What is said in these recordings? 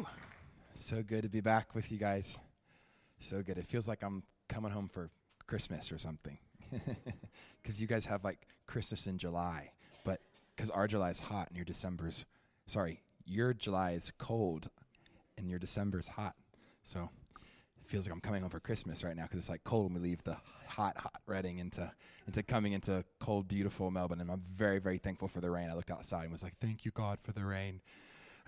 Whew. So good to be back with you guys. So good. It feels like I'm coming home for Christmas or something. Because you guys have like Christmas in July, but because our July is hot and your December's, sorry, your July is cold and your December's hot. So it feels like I'm coming home for Christmas right now because it's like cold when we leave the hot, hot Redding into, into coming into cold, beautiful Melbourne. And I'm very, very thankful for the rain. I looked outside and was like, thank you, God, for the rain.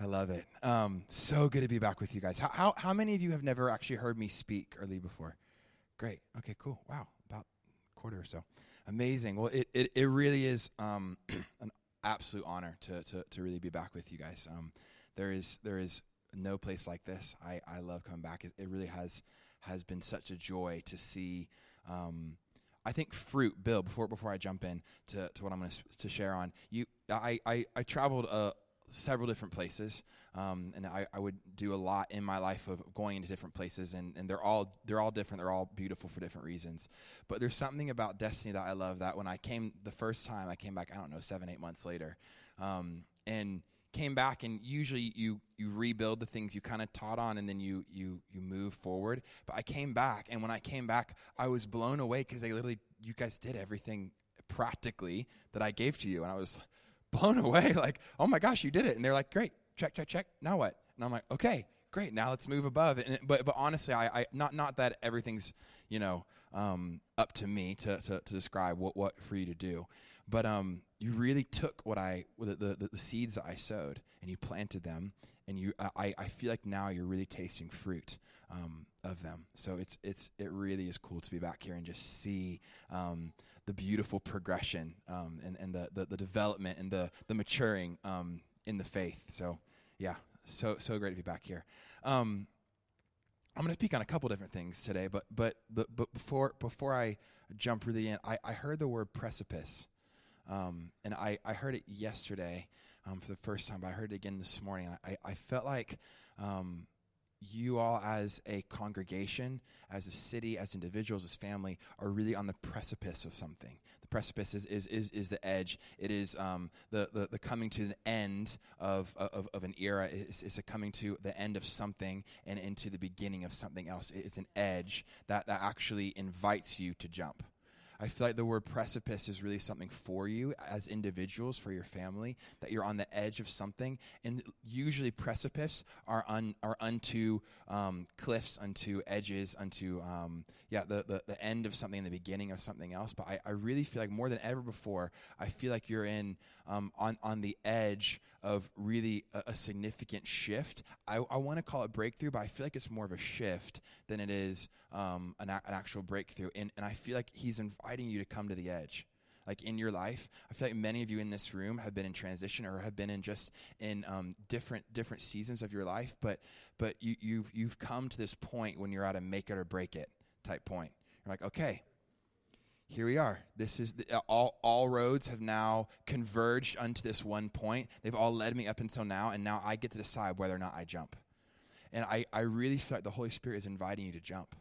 I love it. Um, so good to be back with you guys. How, how, how many of you have never actually heard me speak or lead before? Great. Okay, cool. Wow. About a quarter or so. Amazing. Well, it, it, it really is um, an absolute honor to, to, to really be back with you guys. Um, there is there is no place like this. I, I love coming back. It, it really has has been such a joy to see. Um, I think fruit, Bill. Before before I jump in to, to what I'm going to to share on you, I I, I traveled a, several different places, um, and I, I, would do a lot in my life of going into different places, and, and they're all they're all different. They're all beautiful for different reasons. But there's something about Destiny that I love. That when I came the first time, I came back. I don't know, seven eight months later, um, and came back and usually you you rebuild the things you kind of taught on and then you you you move forward but i came back and when i came back i was blown away because they literally you guys did everything practically that i gave to you and i was blown away like oh my gosh you did it. And they're like great check check check now what? And i'm like okay great now let's move above. And, but but honestly I, I not not that everything's you know um, up to me to, to, to describe what what for you to do. But um, you really took what I the, the, the seeds I sowed and you planted them, and you I, I feel like now you're really tasting fruit um, of them. So it's it's it really is cool to be back here and just see um, the beautiful progression um, and and the, the, the development and the the maturing um, in the faith. So yeah, so so great to be back here. Um, I'm going to speak on a couple different things today, but but but, but before before I jump really in, I, I heard the word precipice. Um, and I, I heard it yesterday um, for the first time, but I heard it again this morning. I, I felt like um, you all, as a congregation, as a city, as individuals, as family, are really on the precipice of something. The precipice is, is, is, is the edge. It is um, the, the, the, coming to the end of, of, of an era. It's, it's a coming to the end of something and into the beginning of something else. It's an edge that, that actually invites you to jump. I feel like the word precipice is really something for you as individuals, for your family, that you're on the edge of something. And usually, precipice are un, are unto um, cliffs, unto edges, unto um, yeah, the, the, the end of something, and the beginning of something else. But I, I really feel like more than ever before, I feel like you're in um, on on the edge of really a, a significant shift. I, I want to call it breakthrough, but I feel like it's more of a shift than it is um, an, an actual breakthrough. And and I feel like he's inviting inviting you to come to the edge like in your life i feel like many of you in this room have been in transition or have been in just in um, different different seasons of your life but but you, you've you've come to this point when you're at a make it or break it type point you're like okay here we are this is the, all all roads have now converged unto this one point they've all led me up until now and now i get to decide whether or not i jump and i i really feel like the holy spirit is inviting you to jump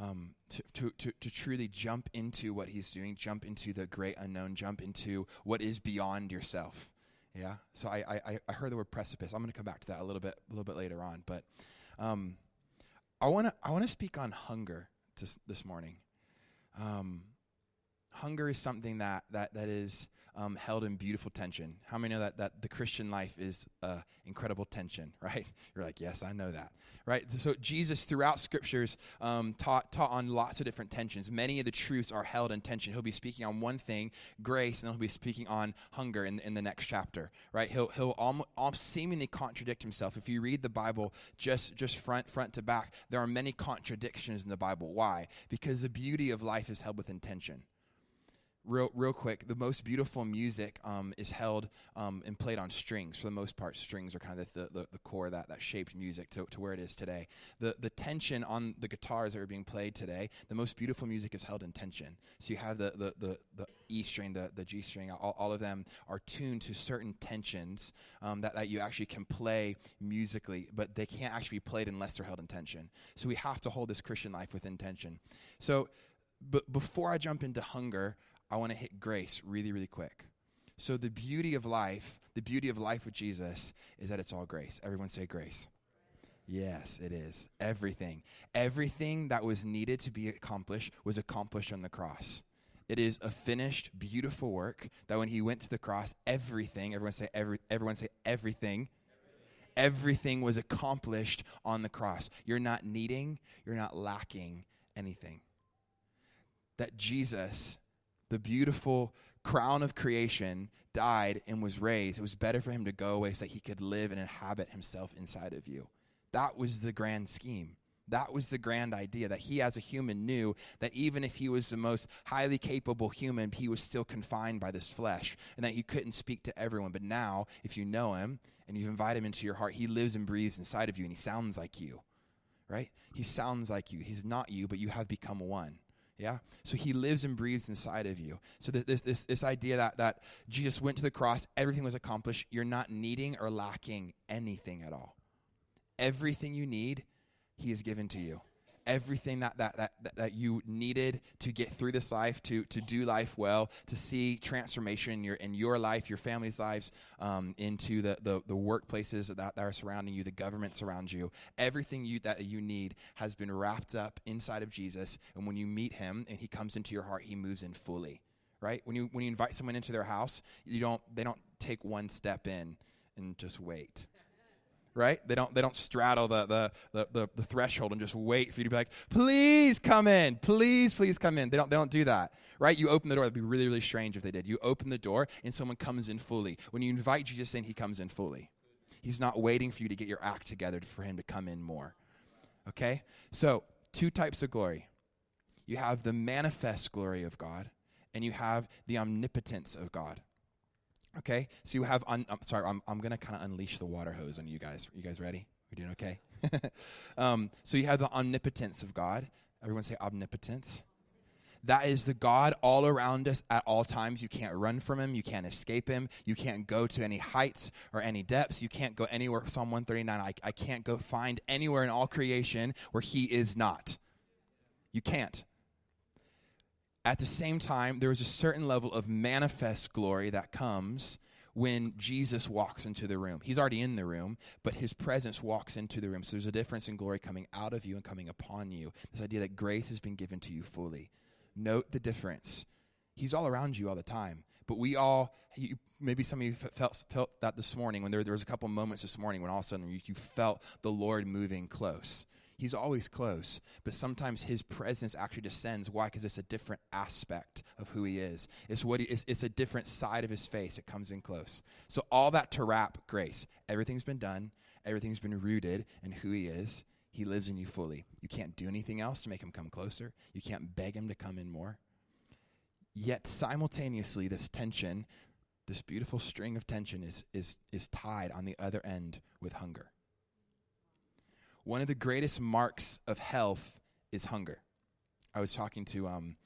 um, to, to, to, to truly jump into what he's doing, jump into the great unknown, jump into what is beyond yourself. Yeah. So I, I, I heard the word precipice. I'm going to come back to that a little bit a little bit later on, but um, I want to I want to speak on hunger this morning. Um, hunger is something that that that is um, held in beautiful tension. How many know that, that the Christian life is uh, incredible tension, right? You're like, yes, I know that, right? So Jesus, throughout scriptures, um, taught, taught on lots of different tensions. Many of the truths are held in tension. He'll be speaking on one thing, grace, and then he'll be speaking on hunger in, in the next chapter, right? He'll, he'll almost, almost seemingly contradict himself. If you read the Bible just, just front, front to back, there are many contradictions in the Bible. Why? Because the beauty of life is held within tension real real quick the most beautiful music um, is held um, and played on strings. For the most part strings are kind of the, the, the core that, that shaped music to, to where it is today. The, the tension on the guitars that are being played today the most beautiful music is held in tension. So you have the, the, the, the e string the, the g string all, all of them are tuned to certain tensions um, that, that you actually can play musically but they can't actually be played unless they're held in tension. So we have to hold this christian life with intention so but before i jump into hunger I want to hit grace really, really quick. So the beauty of life, the beauty of life with Jesus is that it's all grace. Everyone say grace. Yes, it is. Everything. Everything that was needed to be accomplished was accomplished on the cross. It is a finished, beautiful work that when he went to the cross, everything, everyone say every, everyone say everything, everything was accomplished on the cross. You're not needing, you're not lacking anything. That Jesus, the beautiful crown of creation, died and was raised. It was better for him to go away so that he could live and inhabit himself inside of you. That was the grand scheme. That was the grand idea that he, as a human, knew that even if he was the most highly capable human, he was still confined by this flesh and that you couldn't speak to everyone. But now, if you know him and you've invited him into your heart, he lives and breathes inside of you and he sounds like you, right? He sounds like you. He's not you, but you have become one. Yeah? So he lives and breathes inside of you. So this, this, this idea that, that Jesus went to the cross, everything was accomplished, you're not needing or lacking anything at all everything you need, He has given to you. Everything that, that, that, that you needed to get through this life, to, to do life well, to see transformation in your, in your life, your family's lives, um, into the, the, the workplaces that, that are surrounding you, the governments around you. Everything you, that you need has been wrapped up inside of Jesus. And when you meet Him and He comes into your heart, He moves in fully. Right? When you, when you invite someone into their house, you don't, they don't take one step in and just wait right? They don't they don't straddle the, the the, the the threshold and just wait for you to be like, please come in, please please come in. They don't they don't do that, right? You open the door. It'd be really really strange if they did. You open the door and someone comes in fully. When you invite Jesus in, he comes in fully. He's not waiting for you to get your act together for him to come in more. Okay, so two types of glory. You have the manifest glory of God, and you have the omnipotence of God. Okay, so you have. Un- I'm sorry, I'm I'm gonna kind of unleash the water hose on you guys. Are you guys ready? We doing okay? um, so you have the omnipotence of God. Everyone say omnipotence. That is the God all around us at all times. You can't run from him. You can't escape him. You can't go to any heights or any depths. You can't go anywhere. Psalm 139 I, I can't go find anywhere in all creation where he is not. You can't. At the same time, there is a certain level of manifest glory that comes when Jesus walks into the room. He's already in the room, but his presence walks into the room. So there's a difference in glory coming out of you and coming upon you. This idea that grace has been given to you fully. Note the difference. He's all around you all the time, but we all, you, maybe some of you felt, felt that this morning when there, there was a couple moments this morning when all of a sudden you, you felt the Lord moving close. He's always close, but sometimes his presence actually descends. Why? Because it's a different aspect of who he is. It's what he, it's, it's a different side of his face. It comes in close. So all that to wrap grace. Everything's been done. Everything's been rooted in who he is. He lives in you fully. You can't do anything else to make him come closer. You can't beg him to come in more. Yet simultaneously, this tension, this beautiful string of tension, is, is, is tied on the other end with hunger. One of the greatest marks of health is hunger. I was talking to um,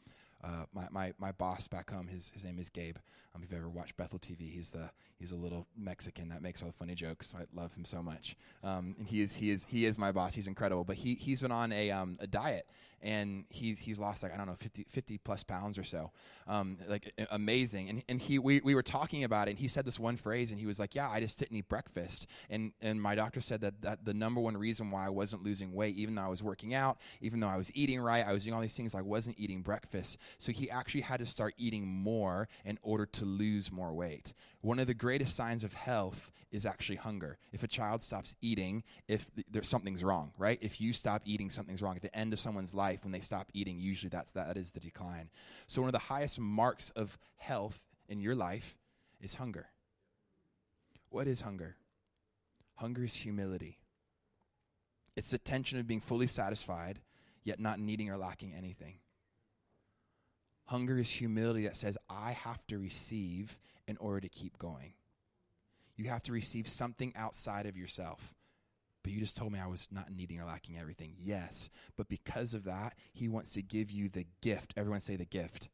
uh, my, my, my boss back home. His, his name is Gabe. Um, if you've ever watched Bethel TV, he's, the, he's a little Mexican that makes all the funny jokes. I love him so much. Um, and he is, he, is, he is my boss. He's incredible. But he, he's been on a, um, a diet and he's he's lost like I don't know 50, 50 plus pounds or so, um, like amazing. And and he we, we were talking about it, and he said this one phrase, and he was like, "Yeah, I just didn't eat breakfast." And and my doctor said that that the number one reason why I wasn't losing weight, even though I was working out, even though I was eating right, I was doing all these things, I wasn't eating breakfast. So he actually had to start eating more in order to lose more weight. One of the greatest signs of health is actually hunger. If a child stops eating, if th- there's something's wrong, right? If you stop eating, something's wrong. At the end of someone's life, when they stop eating, usually that's that is the decline. So one of the highest marks of health in your life is hunger. What is hunger? Hunger is humility. It's the tension of being fully satisfied, yet not needing or lacking anything. Hunger is humility that says, I have to receive in order to keep going. You have to receive something outside of yourself. But you just told me I was not needing or lacking everything. Yes. But because of that, He wants to give you the gift. Everyone say the gift.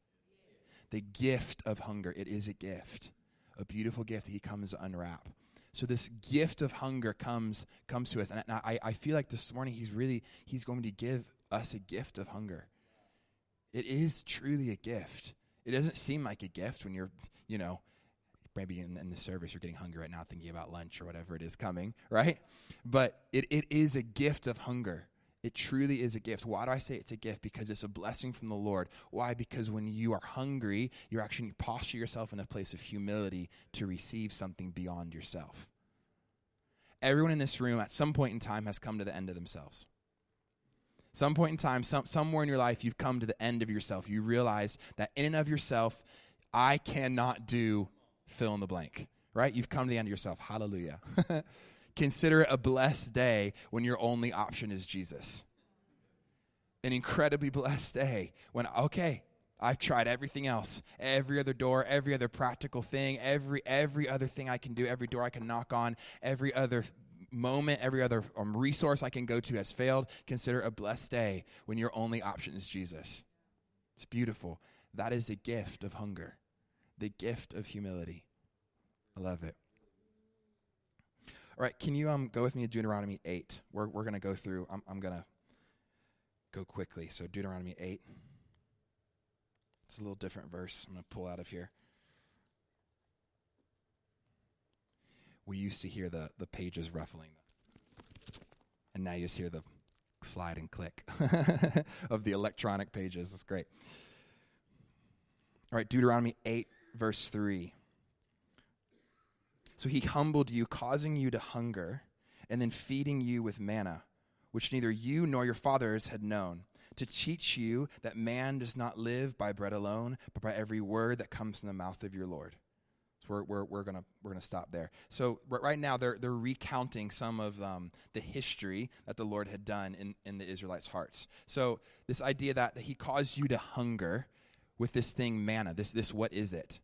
The gift of hunger. It is a gift, a beautiful gift that He comes to unwrap. So this gift of hunger comes comes to us, and I, I feel like this morning He's really He's going to give us a gift of hunger. It is truly a gift. It doesn't seem like a gift when you're, you know, maybe in, in the service you're getting hungry right now thinking about lunch or whatever it is coming, right? But it, it is a gift of hunger. It truly is a gift. Why do I say it's a gift? Because it's a blessing from the Lord. Why? Because when you are hungry, you're actually posture yourself in a place of humility to receive something beyond yourself. Everyone in this room at some point in time has come to the end of themselves. Some point in time, some, somewhere in your life, you've come to the end of yourself. You realize that in and of yourself, I cannot do fill in the blank, right? You've come to the end of yourself. Hallelujah. Consider it a blessed day when your only option is Jesus. An incredibly blessed day when, okay, I've tried everything else, every other door, every other practical thing, every every other thing I can do, every door I can knock on, every other moment, every other um, resource I can go to has failed. Consider a blessed day when your only option is Jesus. It's beautiful. That is a gift of hunger, the gift of humility. I love it. All right, can you um, go with me to Deuteronomy 8? We're, we're going to go through, I'm, I'm going to go quickly. So, Deuteronomy 8. It's a little different verse. I'm going to pull out of here. We used to hear the, the pages ruffling, and now you just hear the slide and click of the electronic pages. It's great. All right, Deuteronomy 8, verse 3. So he humbled you, causing you to hunger, and then feeding you with manna, which neither you nor your fathers had known, to teach you that man does not live by bread alone, but by every word that comes from the mouth of your Lord. We're, we're, we're going we're gonna stop there. So right now, they're, they're recounting some of um, the history that the Lord had done in, in the Israelites' hearts. So this idea that, he caused you to hunger with this thing, manna, this, this what is it?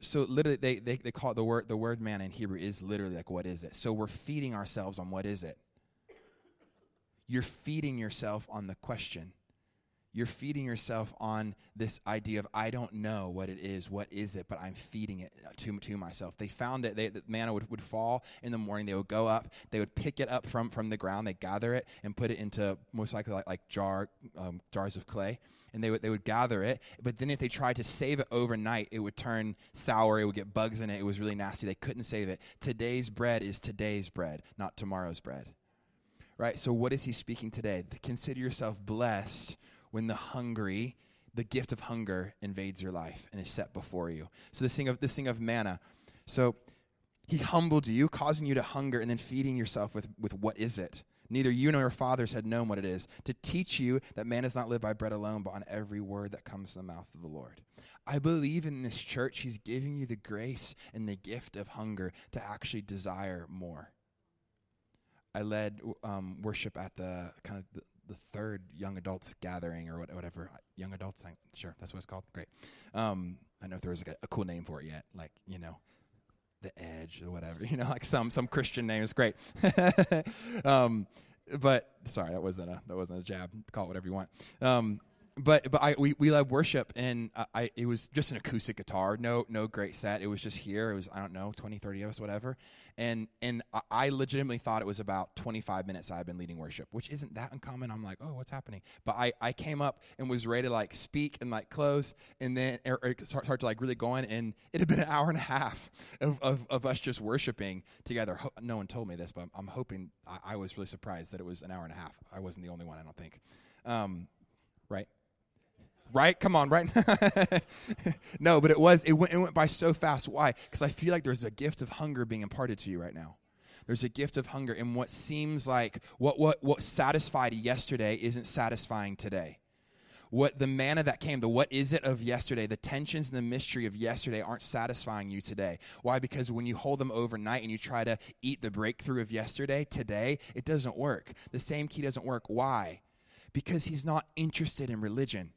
so literally they, they, they call it the word the word man in hebrew is literally like what is it so we're feeding ourselves on what is it you're feeding yourself on the question you're feeding yourself on this idea of i don't know what it is what is it but i'm feeding it to, to myself they found it they, the manna would, would fall in the morning they would go up they would pick it up from, from the ground they gather it and put it into most likely like, like jar um, jars of clay and they would, they would gather it. But then if they tried to save it overnight, it would turn sour. It would get bugs in it. It was really nasty. They couldn't save it. Today's bread is today's bread, not tomorrow's bread. Right? So, what is he speaking today? Consider yourself blessed when the hungry, the gift of hunger invades your life and is set before you. So, this thing of, this thing of manna. So, he humbled you, causing you to hunger, and then feeding yourself with, with what is it? Neither you nor your fathers had known what it is, to teach you that man does not live by bread alone, but on every word that comes from the mouth of the Lord. I believe in this church, He's giving you the grace and the gift of hunger to actually desire more. I led um, worship at the kind of the, third young adults gathering or whatever. Young adults, I'm sure that's what it's called. Great. Um, I don't know if there was like a, a cool name for it yet, like, you know, the Edge or whatever, you know, like some some Christian name is great. um, but sorry, that wasn't a that wasn't a jab. Call it whatever you want. Um, but but I we, we led worship and I it was just an acoustic guitar. No no great set. It was just here. It was I don't know 20 30 of us whatever. And and I legitimately thought it was about 25 minutes I had been leading worship which isn't that uncommon. I'm like oh what's happening? But I I came up and was ready to like speak and like close and then or, or start, start to like really go going and it had been an hour and a half of of, of us just worshiping together. No one told me this but I'm, I'm hoping I, I, was really surprised that it was an hour and a half. I wasn't the only one I don't think. Um, right right? Come on, right? no, but it was, it went, it went by so fast. Why? Because I feel like there's a gift of hunger being imparted to you right now. There's a gift of hunger, and what seems like what, what, what satisfied yesterday isn't satisfying today. What the manna that came, the what is it of yesterday, the tensions and the mystery of yesterday aren't satisfying you today. Why? Because when you hold them overnight and you try to eat the breakthrough of yesterday, today, it doesn't work. The same key doesn't work. Why? Because he's not interested in religion.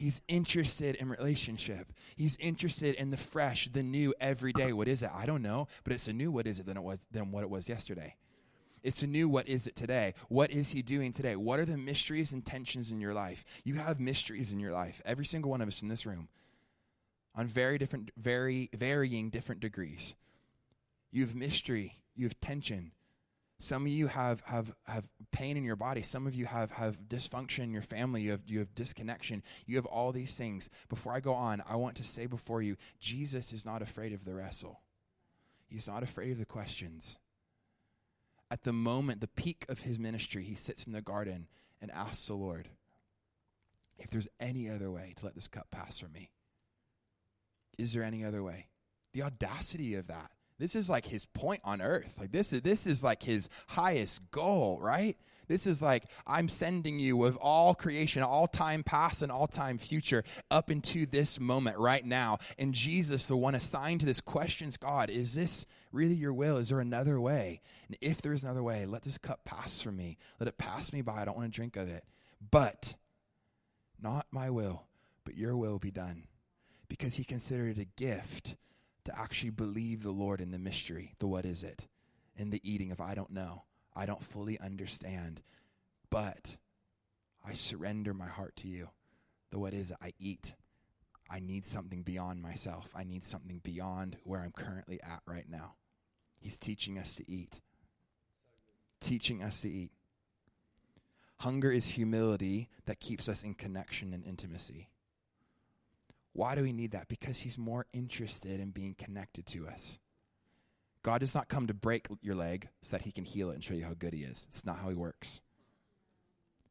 He's interested in relationship. He's interested in the fresh, the new every day. What is it? I don't know, but it's a new what is it than it was than what it was yesterday. It's a new what is it today? What is he doing today? What are the mysteries and tensions in your life? You have mysteries in your life. Every single one of us in this room. On very different very varying different degrees. You have mystery, you have tension. Some of you have, have, have pain in your body. Some of you have, have dysfunction in your family. You have, you have disconnection. You have all these things. Before I go on, I want to say before you Jesus is not afraid of the wrestle, He's not afraid of the questions. At the moment, the peak of His ministry, He sits in the garden and asks the Lord, if there's any other way to let this cup pass from me. Is there any other way? The audacity of that. This is like his point on earth. Like this is this is like his highest goal, right? This is like I'm sending you with all creation, all time past and all time future up into this moment right now. And Jesus, the one assigned to this, questions God, is this really your will? Is there another way? And if there is another way, let this cup pass from me. Let it pass me by. I don't want to drink of it. But not my will, but your will be done. Because he considered it a gift to actually believe the Lord in the mystery, the what is it, in the eating of I don't know, I don't fully understand, but I surrender my heart to you. The what is it, I eat. I need something beyond myself. I need something beyond where I'm currently at right now. He's teaching us to eat. Teaching us to eat. Hunger is humility that keeps us in connection and intimacy. Why do we need that? Because He's more interested in being connected to us. God does not come to break your leg so that He can heal it and show you how good He is. It's not how He works.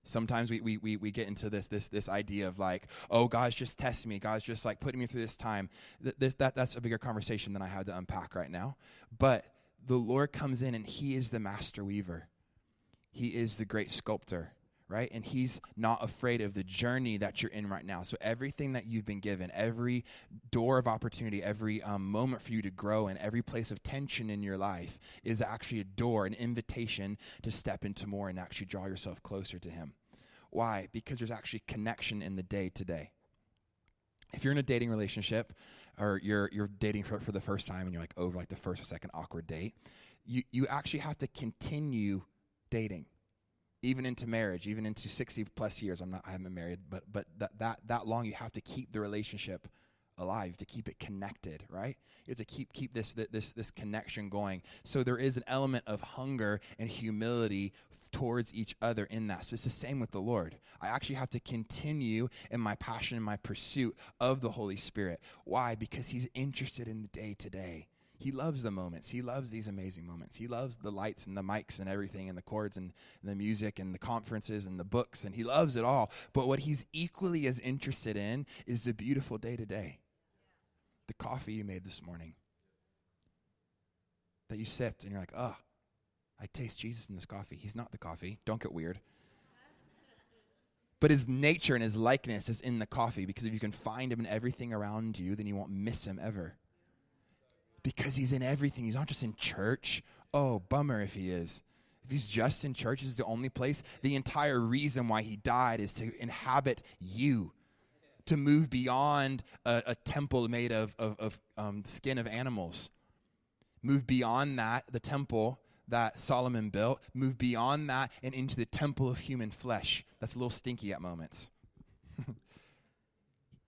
Sometimes we, we, we, we get into this, this, this idea of like, oh, God's just testing me. God's just like putting me through this time. This, that, that's a bigger conversation than I have to unpack right now. But the Lord comes in and He is the master weaver, He is the great sculptor right? And he's not afraid of the journey that you're in right now. So everything that you've been given, every door of opportunity, every um, moment for you to grow, and every place of tension in your life is actually a door, an invitation to step into more and actually draw yourself closer to him. Why? Because there's actually connection in the day to day. If you're in a dating relationship, or you're you're dating for, for the first time and you're like over like the first or second awkward date, you you actually have to continue dating even into marriage, even into 60 plus years. I'm not, I haven't been married, but, but that, that, that long, you have to keep the relationship alive, to keep it connected, right? You have to keep, keep this, this, this connection going. So there is an element of hunger and humility towards each other in that. So it's the same with the Lord. I actually have to continue in my passion and my pursuit of the Holy Spirit. Why? Because He's interested in the day to day. He loves the moments. He loves these amazing moments. He loves the lights and the mics and everything and the chords and, the music and the conferences and the books and he loves it all. But what he's equally as interested in is the beautiful day to day. The coffee you made this morning that you sipped and you're like, oh, I taste Jesus in this coffee. He's not the coffee. Don't get weird. But his nature and his likeness is in the coffee because if you can find him in everything around you, then you won't miss him ever because he's in everything. He's not just in church. Oh, bummer if he is. If he's just in church, is the only place. The entire reason why he died is to inhabit you, to move beyond a, a temple made of, of, of um, skin of animals. Move beyond that, the temple that Solomon built, move beyond that and into the temple of human flesh. That's a little stinky at moments.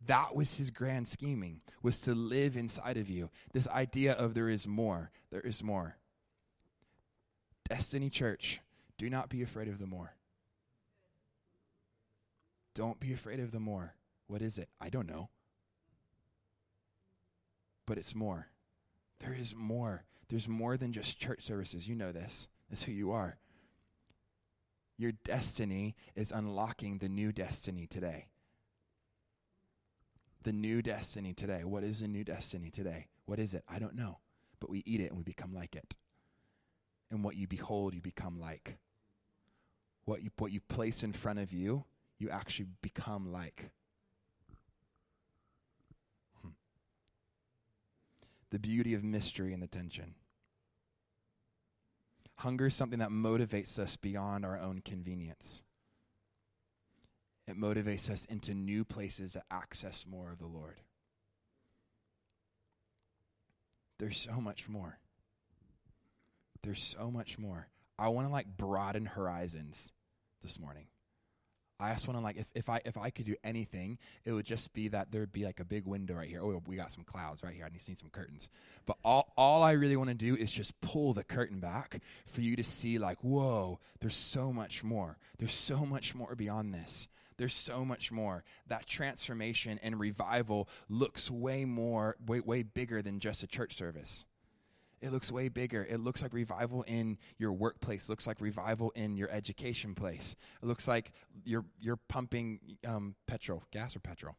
That was his grand scheming, was to live inside of you. This idea of there is more, there is more. Destiny Church, do not be afraid of the more. Don't be afraid of the more. What is it? I don't know. But it's more. There is more. There's more than just church services. You know this. That's who you are. Your destiny is unlocking the new destiny today the new destiny today. What is the new destiny today? What is it? I don't know. But we eat it and we become like it. And what you behold, you become like. What you, what you place in front of you, you actually become like. Hmm. The beauty of mystery and the tension. Hunger is something that motivates us beyond our own convenience. It motivates us into new places to access more of the Lord. There's so much more. There's so much more. I want to like broaden horizons this morning. I just want to like if, if I if I could do anything, it would just be that there'd be like a big window right here. Oh, we got some clouds right here. I need to see some curtains. But all all I really want to do is just pull the curtain back for you to see like, whoa, there's so much more. There's so much more beyond this. There's so much more. That transformation and revival looks way more, way, way bigger than just a church service. It looks way bigger. It looks like revival in your workplace. It looks like revival in your education place. It looks like you're you're pumping um, petrol, gas or petrol,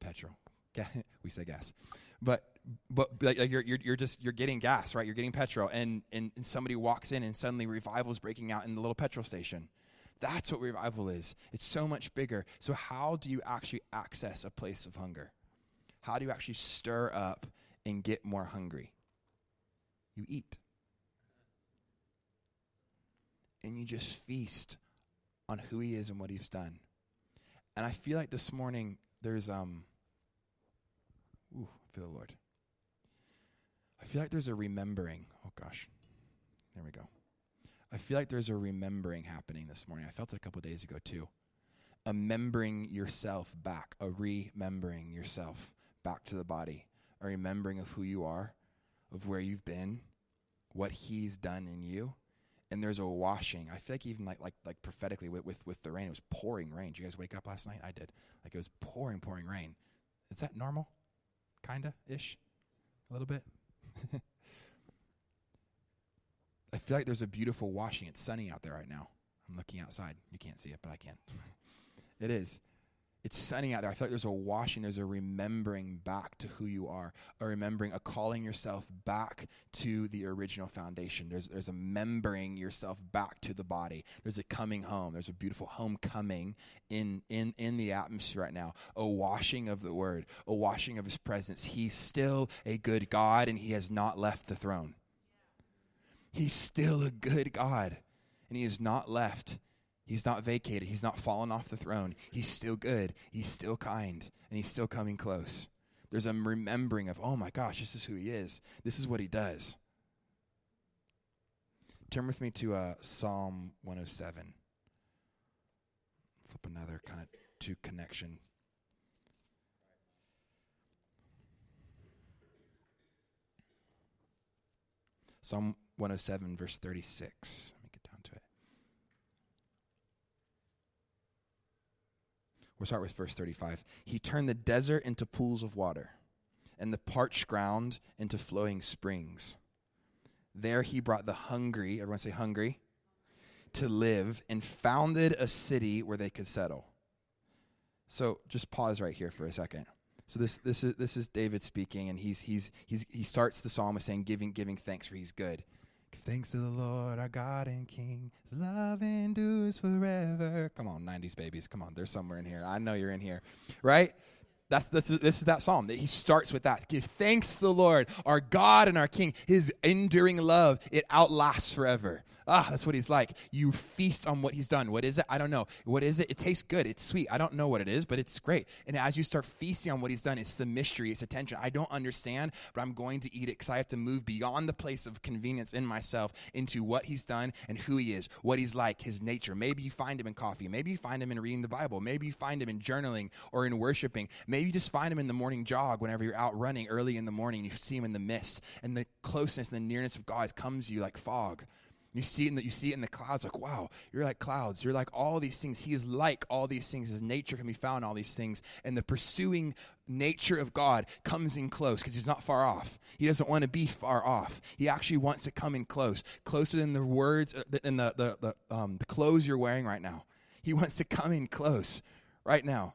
petrol. we say gas, but but like, like you're, you're you're just you're getting gas, right? You're getting petrol, and, and and somebody walks in, and suddenly revival is breaking out in the little petrol station. That's what revival is. It's so much bigger. So how do you actually access a place of hunger? How do you actually stir up and get more hungry? you eat. And you just feast on who he is and what he's done. And I feel like this morning there's um ooh, I feel the Lord. I feel like there's a remembering. Oh gosh. There we go. I feel like there's a remembering happening this morning. I felt it a couple days ago too. A remembering yourself back, a remembering yourself back to the body, a remembering of who you are, of where you've been, what He's done in you, and there's a washing. I feel like even like like like prophetically with with, with the rain, it was pouring rain. Did you guys wake up last night? I did. Like it was pouring, pouring rain. Is that normal? Kinda ish, a little bit. I feel like there's a beautiful washing. It's sunny out there right now. I'm looking outside. You can't see it, but I can. it is it's sunny out there. I feel like there's a washing, there's a remembering back to who you are, a remembering, a calling yourself back to the original foundation. There's, there's a membering yourself back to the body. There's a coming home. There's a beautiful homecoming in, in, in the atmosphere right now. A washing of the word, a washing of his presence. He's still a good God and he has not left the throne. He's still a good God and he has not left He's not vacated. He's not fallen off the throne. He's still good. He's still kind. And he's still coming close. There's a remembering of, oh my gosh, this is who he is. This is what he does. Turn with me to uh, Psalm 107. Flip another kind of to connection. Psalm 107, verse 36. Let me get down to it. We'll start with verse 35. He turned the desert into pools of water and the parched ground into flowing springs. There he brought the hungry, everyone say hungry, to live and founded a city where they could settle. So just pause right here for a second. So this this is this is David speaking, and he's he's he's he starts the psalm with saying giving giving thanks for he's good. Thanks to the Lord, our God and King. Love endures forever. Come on, 90s babies. Come on, there's somewhere in here. I know you're in here, right? That's this is, this is that psalm that he starts with that. Give thanks to the Lord, our God and our King. His enduring love it outlasts forever. Ah, that's what he's like. You feast on what he's done. What is it? I don't know. What is it? It tastes good. It's sweet. I don't know what it is, but it's great. And as you start feasting on what he's done, it's the mystery, it's attention. I don't understand, but I'm going to eat it because I have to move beyond the place of convenience in myself into what he's done and who he is, what he's like, his nature. Maybe you find him in coffee. Maybe you find him in reading the Bible. Maybe you find him in journaling or in worshiping. Maybe you just find him in the morning jog whenever you're out running early in the morning. You see him in the mist, and the closeness and the nearness of God comes to you like fog. You see it in the, you see it in the clouds, like, wow, you're like clouds. You're like all these things. He is like all these things. His nature can be found all these things. And the pursuing nature of God comes in close because he's not far off. He doesn't want to be far off. He actually wants to come in close, closer than the words, uh, than the, the, the, um, the clothes you're wearing right now. He wants to come in close right now.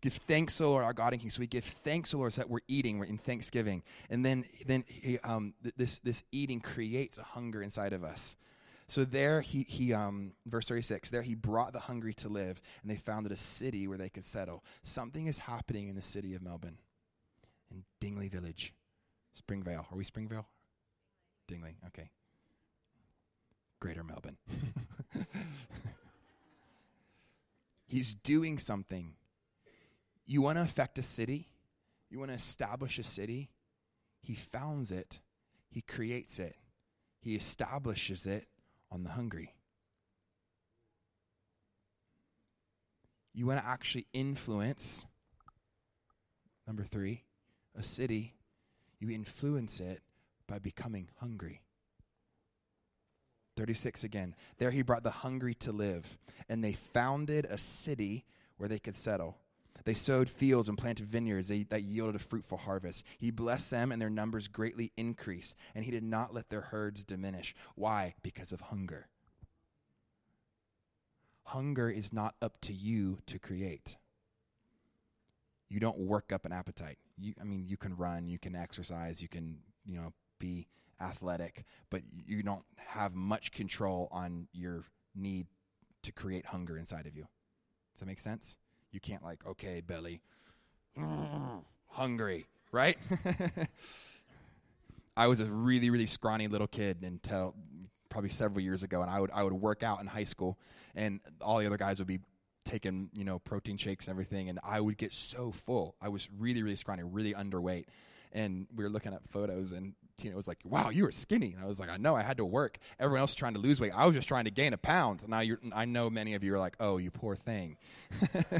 Give thanks, O Lord, our God and King. So we give thanks, O Lord, so that we're eating, we're in thanksgiving. And then, then he, um, th- this, this eating creates a hunger inside of us. So there he, he um, verse 36, there he brought the hungry to live, and they founded a city where they could settle. Something is happening in the city of Melbourne, in Dingley Village. Springvale. Are we Springvale? Dingley, okay. Greater Melbourne. He's doing something you want to affect a city? You want to establish a city? He founds it, He creates it, He establishes it on the hungry. You want to actually influence, number three, a city. You influence it by becoming hungry. 36 again. There he brought the hungry to live, and they founded a city where they could settle. They sowed fields and planted vineyards that yielded a fruitful harvest. He blessed them, and their numbers greatly increased, and he did not let their herds diminish. Why? Because of hunger. Hunger is not up to you to create. You don't work up an appetite. You, I mean, you can run, you can exercise, you can, you know, be athletic, but you don't have much control on your need to create hunger inside of you. Does that make sense? You can't like, okay, belly, hungry, right? I was a really, really scrawny little kid until probably several years ago, and I would I would work out in high school, and all the other guys would be taking you know protein shakes and everything, and I would get so full. I was really, really scrawny, really underweight, and we were looking at photos, and Tina was like, "Wow, you were skinny." And I was like, "I know, I had to work. Everyone else was trying to lose weight. I was just trying to gain a pound." And you're, I know many of you are like, "Oh, you poor thing."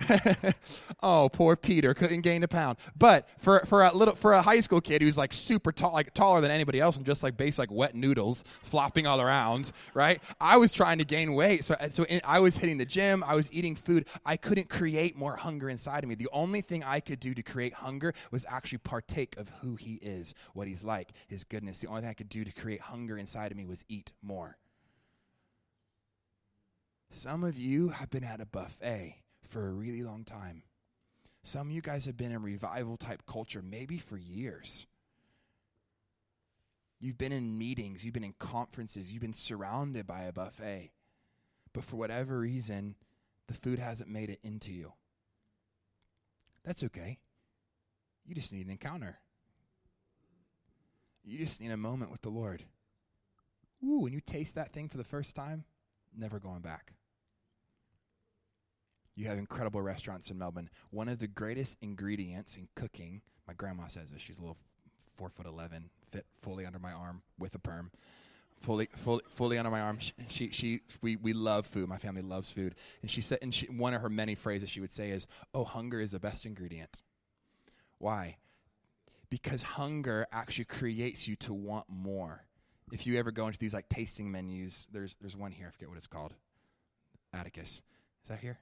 oh, poor Peter couldn't gain a pound. But for for a little for a high school kid who's like super tall, like taller than anybody else, and just like base like wet noodles flopping all around, right? I was trying to gain weight, so so in, I was hitting the gym, I was eating food. I couldn't create more hunger inside of me. The only thing I could do to create hunger was actually partake of who He is, what He's like, His goodness. The only thing I could do to create hunger inside of me was eat more. Some of you have been at a buffet for a really long time. Some of you guys have been in revival type culture maybe for years. You've been in meetings, you've been in conferences, you've been surrounded by a buffet. But for whatever reason, the food hasn't made it into you. That's okay. You just need an encounter. You just need a moment with the Lord. Ooh, when you taste that thing for the first time, never going back. You have incredible restaurants in Melbourne. One of the greatest ingredients in cooking, my grandma says this. She's a little four foot eleven, fit fully under my arm with a perm, fully, fully, fully under my arm. She, she, she, we, we love food. My family loves food, and she said, and she, one of her many phrases she would say is, "Oh, hunger is the best ingredient." Why? Because hunger actually creates you to want more. If you ever go into these like tasting menus, there's there's one here. I forget what it's called. Atticus, is that here?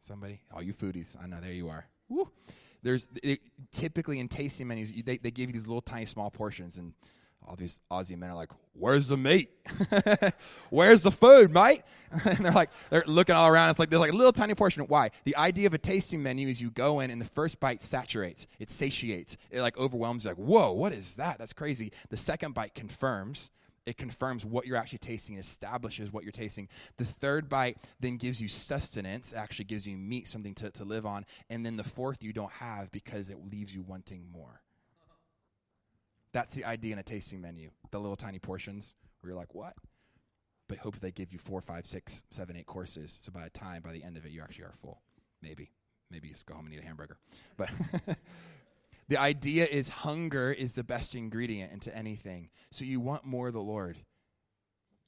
Somebody? All you foodies. I know, there you are. Woo. There's it, typically in tasting menus, they, they give you these little tiny small portions, and all these Aussie men are like, "Where's the meat? Where's the food, mate?" and they're like, they're looking all around. It's like there's like a little tiny portion. Why? The idea of a tasting menu is you go in and the first bite saturates, it satiates, it like overwhelms. You like, whoa, what is that? That's crazy. The second bite confirms it confirms what you're actually tasting, establishes what you're tasting. The third bite then gives you sustenance, actually gives you meat, something to, to live on. And then the fourth you don't have because it leaves you wanting more. That's the idea in a tasting menu. The little tiny portions where you're like, what? But hope they give you four, five, six, seven, eight courses. So by the time, by the end of it, you actually are full. Maybe. Maybe just go home and eat a hamburger. But The idea is hunger is the best ingredient into anything. So you want more of the Lord.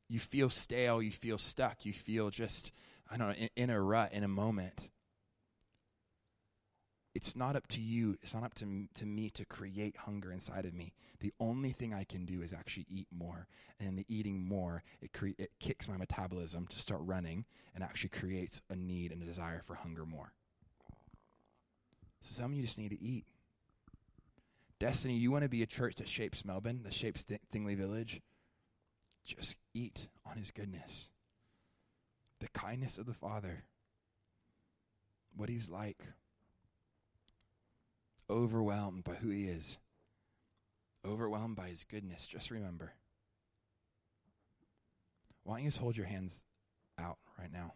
You feel stale, you feel stuck, you feel just, I don't know, in, in a rut in a moment. It's not up to you, it's not up to, to me to create hunger inside of me. The only thing I can do is actually eat more. And the eating more, it, cre- it kicks my metabolism to start running and actually creates a need and a desire for hunger more. So some of you just need to eat. Destiny, you want to be a church that shapes Melbourne, that shapes Th- Thingley Village? Just eat on his goodness, the kindness of the Father, what he's like, overwhelmed by who he is, overwhelmed by his goodness. Just remember. Why don't you just hold your hands out right now?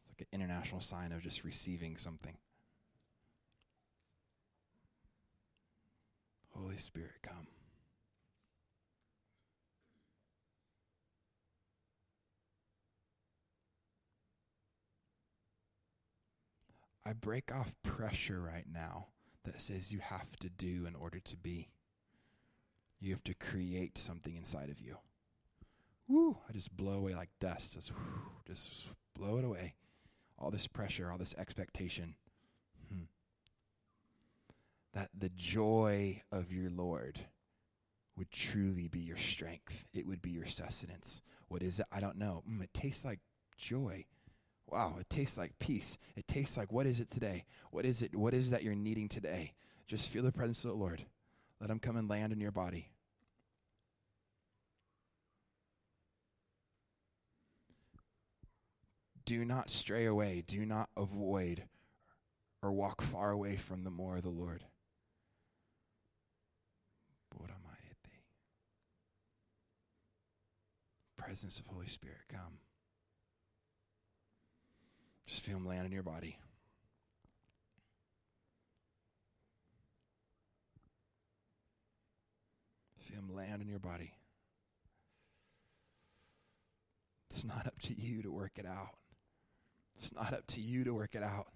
It's like an international sign of just receiving something. Holy Spirit, come. I break off pressure right now that says you have to do in order to be. You have to create something inside of you. Woo! I just blow away like dust. Just, whoo, just blow it away all this pressure, all this expectation. That the joy of your Lord would truly be your strength. It would be your sustenance. What is it? I don't know. Mm, it tastes like joy. Wow, it tastes like peace. It tastes like what is it today? What is it? What is that you're needing today? Just feel the presence of the Lord. Let him come and land in your body. Do not stray away. Do not avoid or walk far away from the more of the Lord. Presence of Holy Spirit, come. Just feel him land in your body. Feel him land in your body. It's not up to you to work it out. It's not up to you to work it out.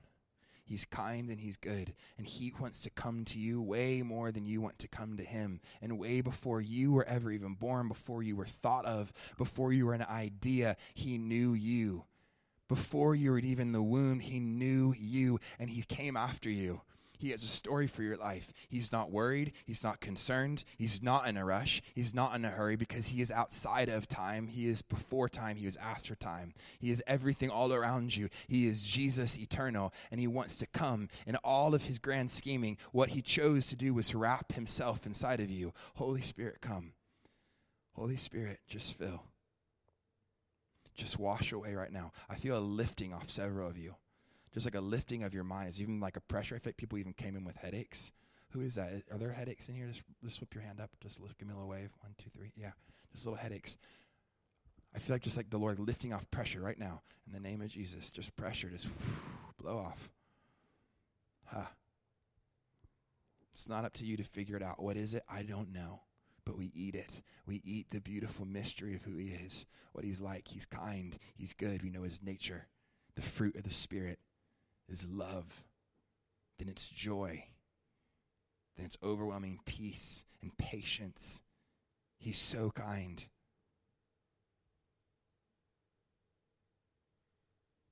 He's kind and he's good. And he wants to come to you way more than you want to come to him. And way before you were ever even born, before you were thought of, before you were an idea, he knew you. Before you were even in the womb, he knew you and he came after you. He has a story for your life. He's not worried. He's not concerned. He's not in a rush. He's not in a hurry because he is outside of time. He is before time. He is after time. He is everything all around you. He is Jesus eternal, and he wants to come in all of his grand scheming. What he chose to do was wrap himself inside of you. Holy Spirit, come. Holy Spirit, just fill. Just wash away right now. I feel a lifting off several of you just like a lifting of your minds, even like a pressure. I think people even came in with headaches. Who is that? Are there headaches in here? Just, just whip your hand up. Just look, give me a little wave. One, two, three. Yeah, just little headaches. I feel like just like the Lord lifting off pressure right now in the name of Jesus. Just pressure, just blow off. Huh. It's not up to you to figure it out. What is it? I don't know. But we eat it. We eat the beautiful mystery of who He is, what He's like. He's kind. He's good. We know His nature, the fruit of the Spirit is love, then it's joy, then it's overwhelming peace and patience. He's so kind.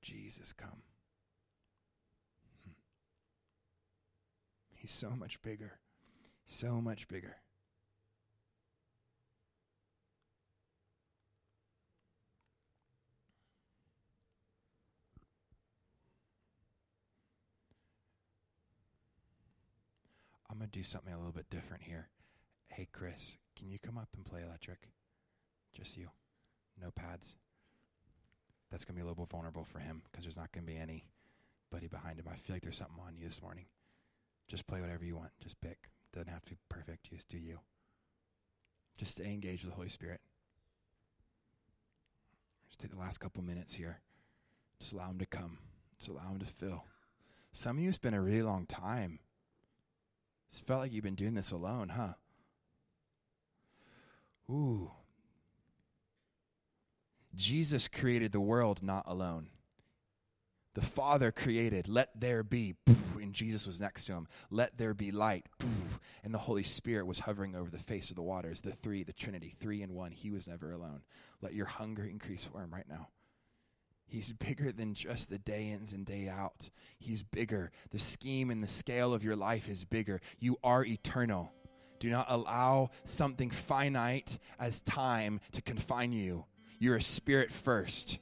Jesus, come. Hmm. He's so much bigger, so much bigger. I'm going to do something a little bit different here. Hey, Chris, can you come up and play electric? Just you. No pads. That's going to be a little bit vulnerable for him because there's not going to be anybody behind him. I feel like there's something on you this morning. Just play whatever you want. Just pick. Doesn't have to be perfect. Just do you. Just stay engaged with the Holy Spirit. Just take the last couple minutes here. Just allow him to come. Just allow him to fill. Some of you, it's been a really long time it's felt like you've been doing this alone, huh? Ooh. Jesus created the world not alone. The Father created, let there be, and Jesus was next to him. Let there be light, and the Holy Spirit was hovering over the face of the waters. The three, the Trinity, three in one. He was never alone. Let your hunger increase for him right now. He's bigger than just the day ins and day out. He's bigger. The scheme and the scale of your life is bigger. You are eternal. Do not allow something finite as time to confine you. You're a spirit first.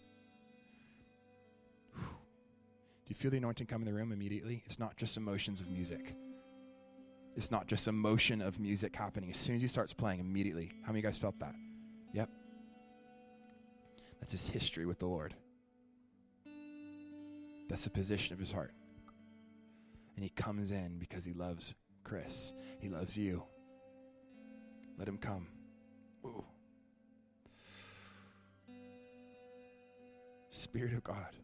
Do you feel the anointing come in the room immediately? It's not just emotions of music. It's not just emotion of music happening. As soon as he starts playing, immediately. How many of you guys felt that? Yep. That's his history with the Lord. That's the position of his heart. And he comes in because he loves Chris. He loves you. Let him come. Ooh. Spirit of God.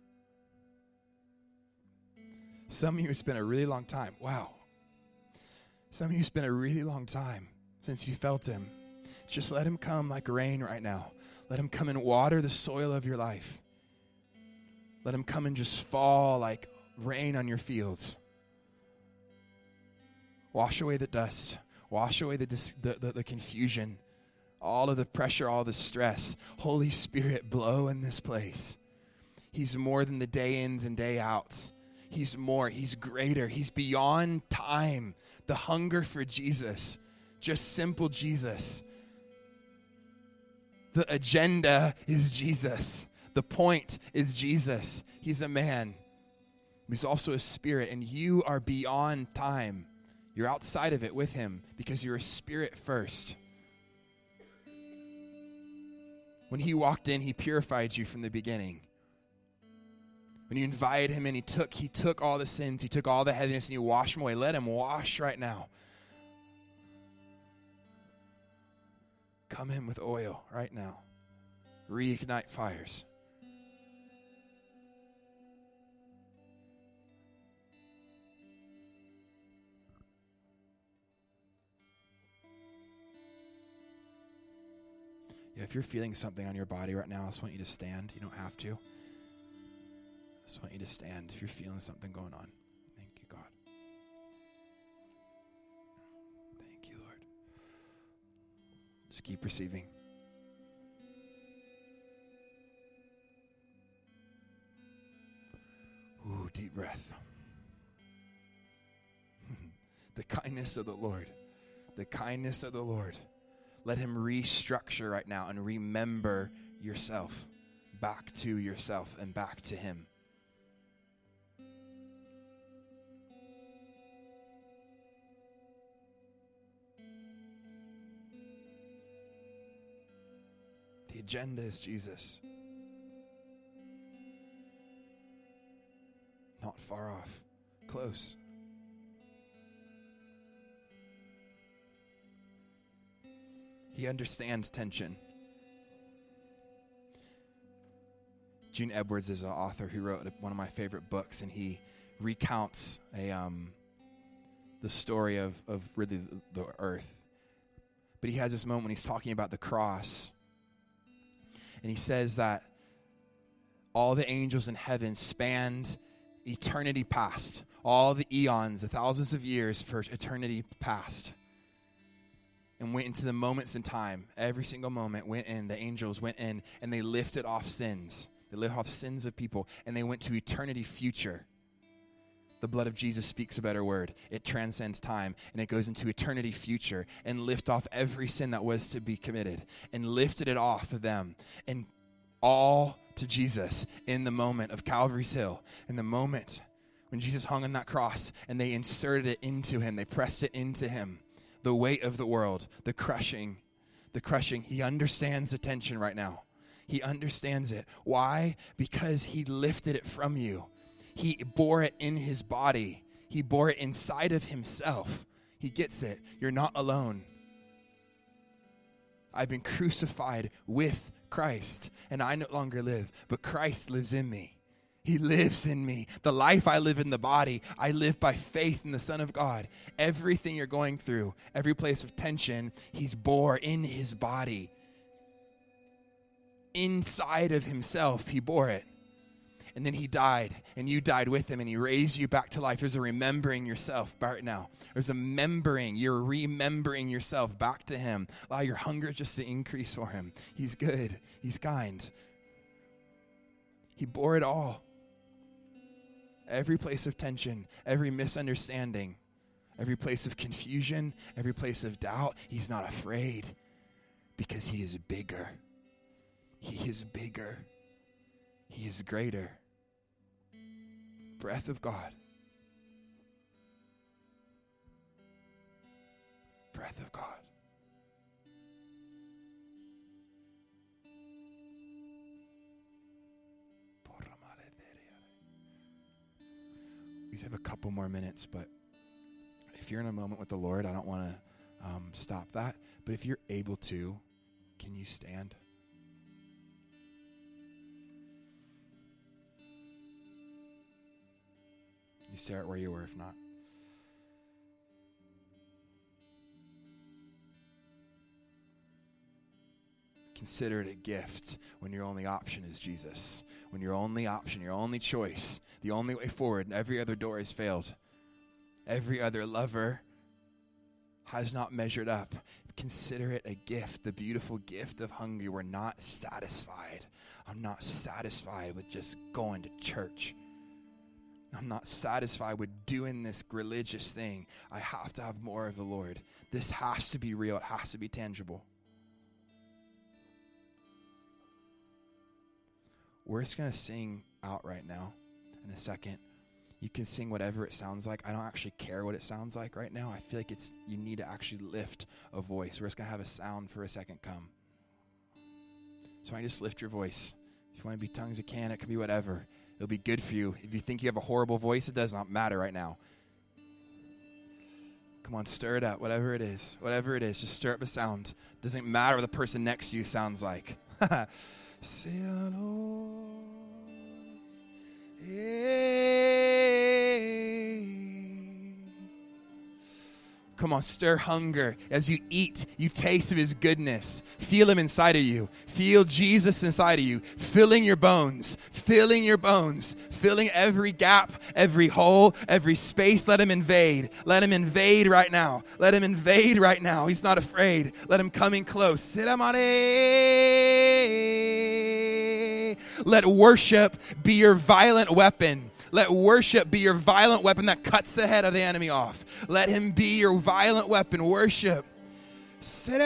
Some of you spent a really long time. Wow. Some of you spent a really long time since you felt him. Just let him come like rain right now. Let him come and water the soil of your life. Let him come and just fall like rain on your fields. Wash away the dust. Wash away the, dis- the, the, the confusion, all of the pressure, all the stress. Holy Spirit, blow in this place. He's more than the day ins and day outs. He's more. He's greater. He's beyond time. The hunger for Jesus, just simple Jesus. The agenda is Jesus. The point is Jesus. He's a man. He's also a spirit, and you are beyond time. You're outside of it with him because you're a spirit first. When he walked in, he purified you from the beginning. When you invited him in, he took, he took all the sins, he took all the heaviness, and you washed them away. Let him wash right now. Come in with oil right now. Reignite fires. If you're feeling something on your body right now, I just want you to stand. You don't have to. I just want you to stand if you're feeling something going on. Thank you, God. Thank you, Lord. Just keep receiving. Ooh, deep breath. the kindness of the Lord. The kindness of the Lord. Let Him restructure right now and remember yourself back to yourself and back to Him. The agenda is Jesus. Not far off, close. He understands tension. Gene Edwards is an author who wrote one of my favorite books, and he recounts a um, the story of of really the, the earth. But he has this moment when he's talking about the cross, and he says that all the angels in heaven spanned eternity past, all the eons, the thousands of years for eternity past and went into the moments in time. Every single moment went in, the angels went in, and they lifted off sins. They lifted off sins of people, and they went to eternity future. The blood of Jesus speaks a better word. It transcends time and it goes into eternity future and lift off every sin that was to be committed and lifted it off of them and all to Jesus in the moment of Calvary's Hill, in the moment when Jesus hung on that cross and they inserted it into him, they pressed it into him the weight of the world, the crushing, the crushing. He understands the tension right now. He understands it. Why? Because he lifted it from you. He bore it in his body. He bore it inside of himself. He gets it. You're not alone. I've been crucified with Christ, and I no longer live, but Christ lives in me. He lives in me. The life I live in the body, I live by faith in the Son of God. Everything you're going through, every place of tension, He's bore in His body. Inside of Himself, He bore it. And then He died, and you died with Him, and He raised you back to life. There's a remembering yourself right now. There's a remembering. You're remembering yourself back to Him. Allow your hunger just to increase for Him. He's good, He's kind. He bore it all every place of tension, every misunderstanding, every place of confusion, every place of doubt. He's not afraid because he is bigger. He is bigger. He is greater. Breath of God. Breath of God. We have a couple more minutes, but if you're in a moment with the Lord, I don't want to um, stop that. But if you're able to, can you stand? You stare at where you were, if not. Consider it a gift when your only option is Jesus. When your only option, your only choice, the only way forward, and every other door has failed. Every other lover has not measured up. Consider it a gift, the beautiful gift of hunger. We're not satisfied I'm not satisfied with just going to church. I'm not satisfied with doing this religious thing. I have to have more of the Lord. This has to be real, it has to be tangible. We're just going to sing out right now in a second. You can sing whatever it sounds like. I don't actually care what it sounds like right now. I feel like it's you need to actually lift a voice. We're just going to have a sound for a second come. So I just lift your voice. If you want to be tongues, you can. It can be whatever. It'll be good for you. If you think you have a horrible voice, it does not matter right now. Come on, stir it up, whatever it is. Whatever it is, just stir up a sound. Doesn't matter what the person next to you sounds like. Oh, come on, stir hunger. As you eat, you taste of his goodness. Feel him inside of you. Feel Jesus inside of you, filling your bones, filling your bones, filling every gap, every hole, every space. Let him invade. Let him invade right now. Let him invade right now. He's not afraid. Let him come in close. Let worship be your violent weapon. Let worship be your violent weapon that cuts the head of the enemy off. Let him be your violent weapon. Worship. Feel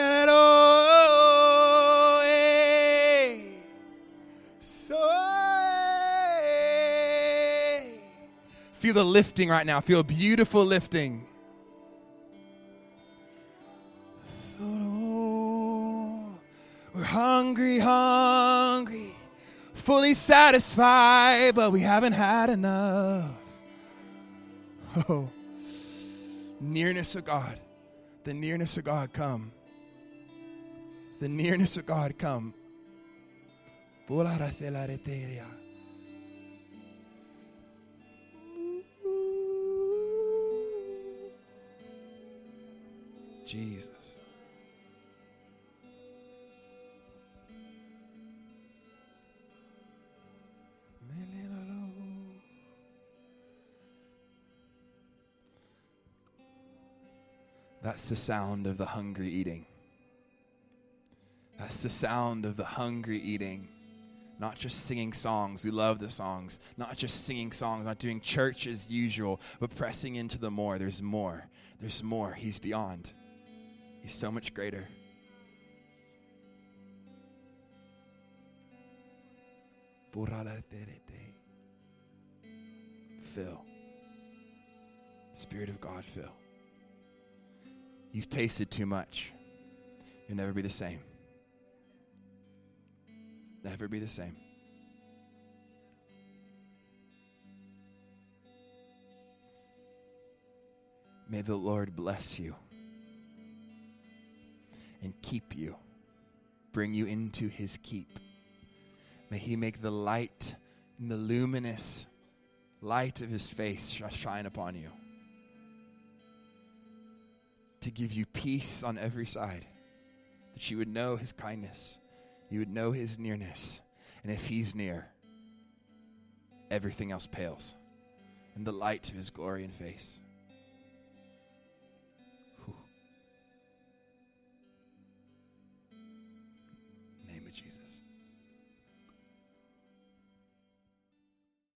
the lifting right now. Feel beautiful lifting. We're hungry, hungry fully satisfied, but we haven't had enough. Oh, nearness of God. The nearness of God come. The nearness of God come. Jesus. That's the sound of the hungry eating. That's the sound of the hungry eating. Not just singing songs. We love the songs. Not just singing songs, not doing church as usual, but pressing into the more. There's more. There's more. He's beyond. He's so much greater. Fill. Spirit of God, fill. You've tasted too much. You'll never be the same. Never be the same. May the Lord bless you and keep you, bring you into his keep. May he make the light and the luminous light of his face shine upon you to give you peace on every side, that you would know his kindness, you would know his nearness. And if he's near, everything else pales in the light of his glory and face.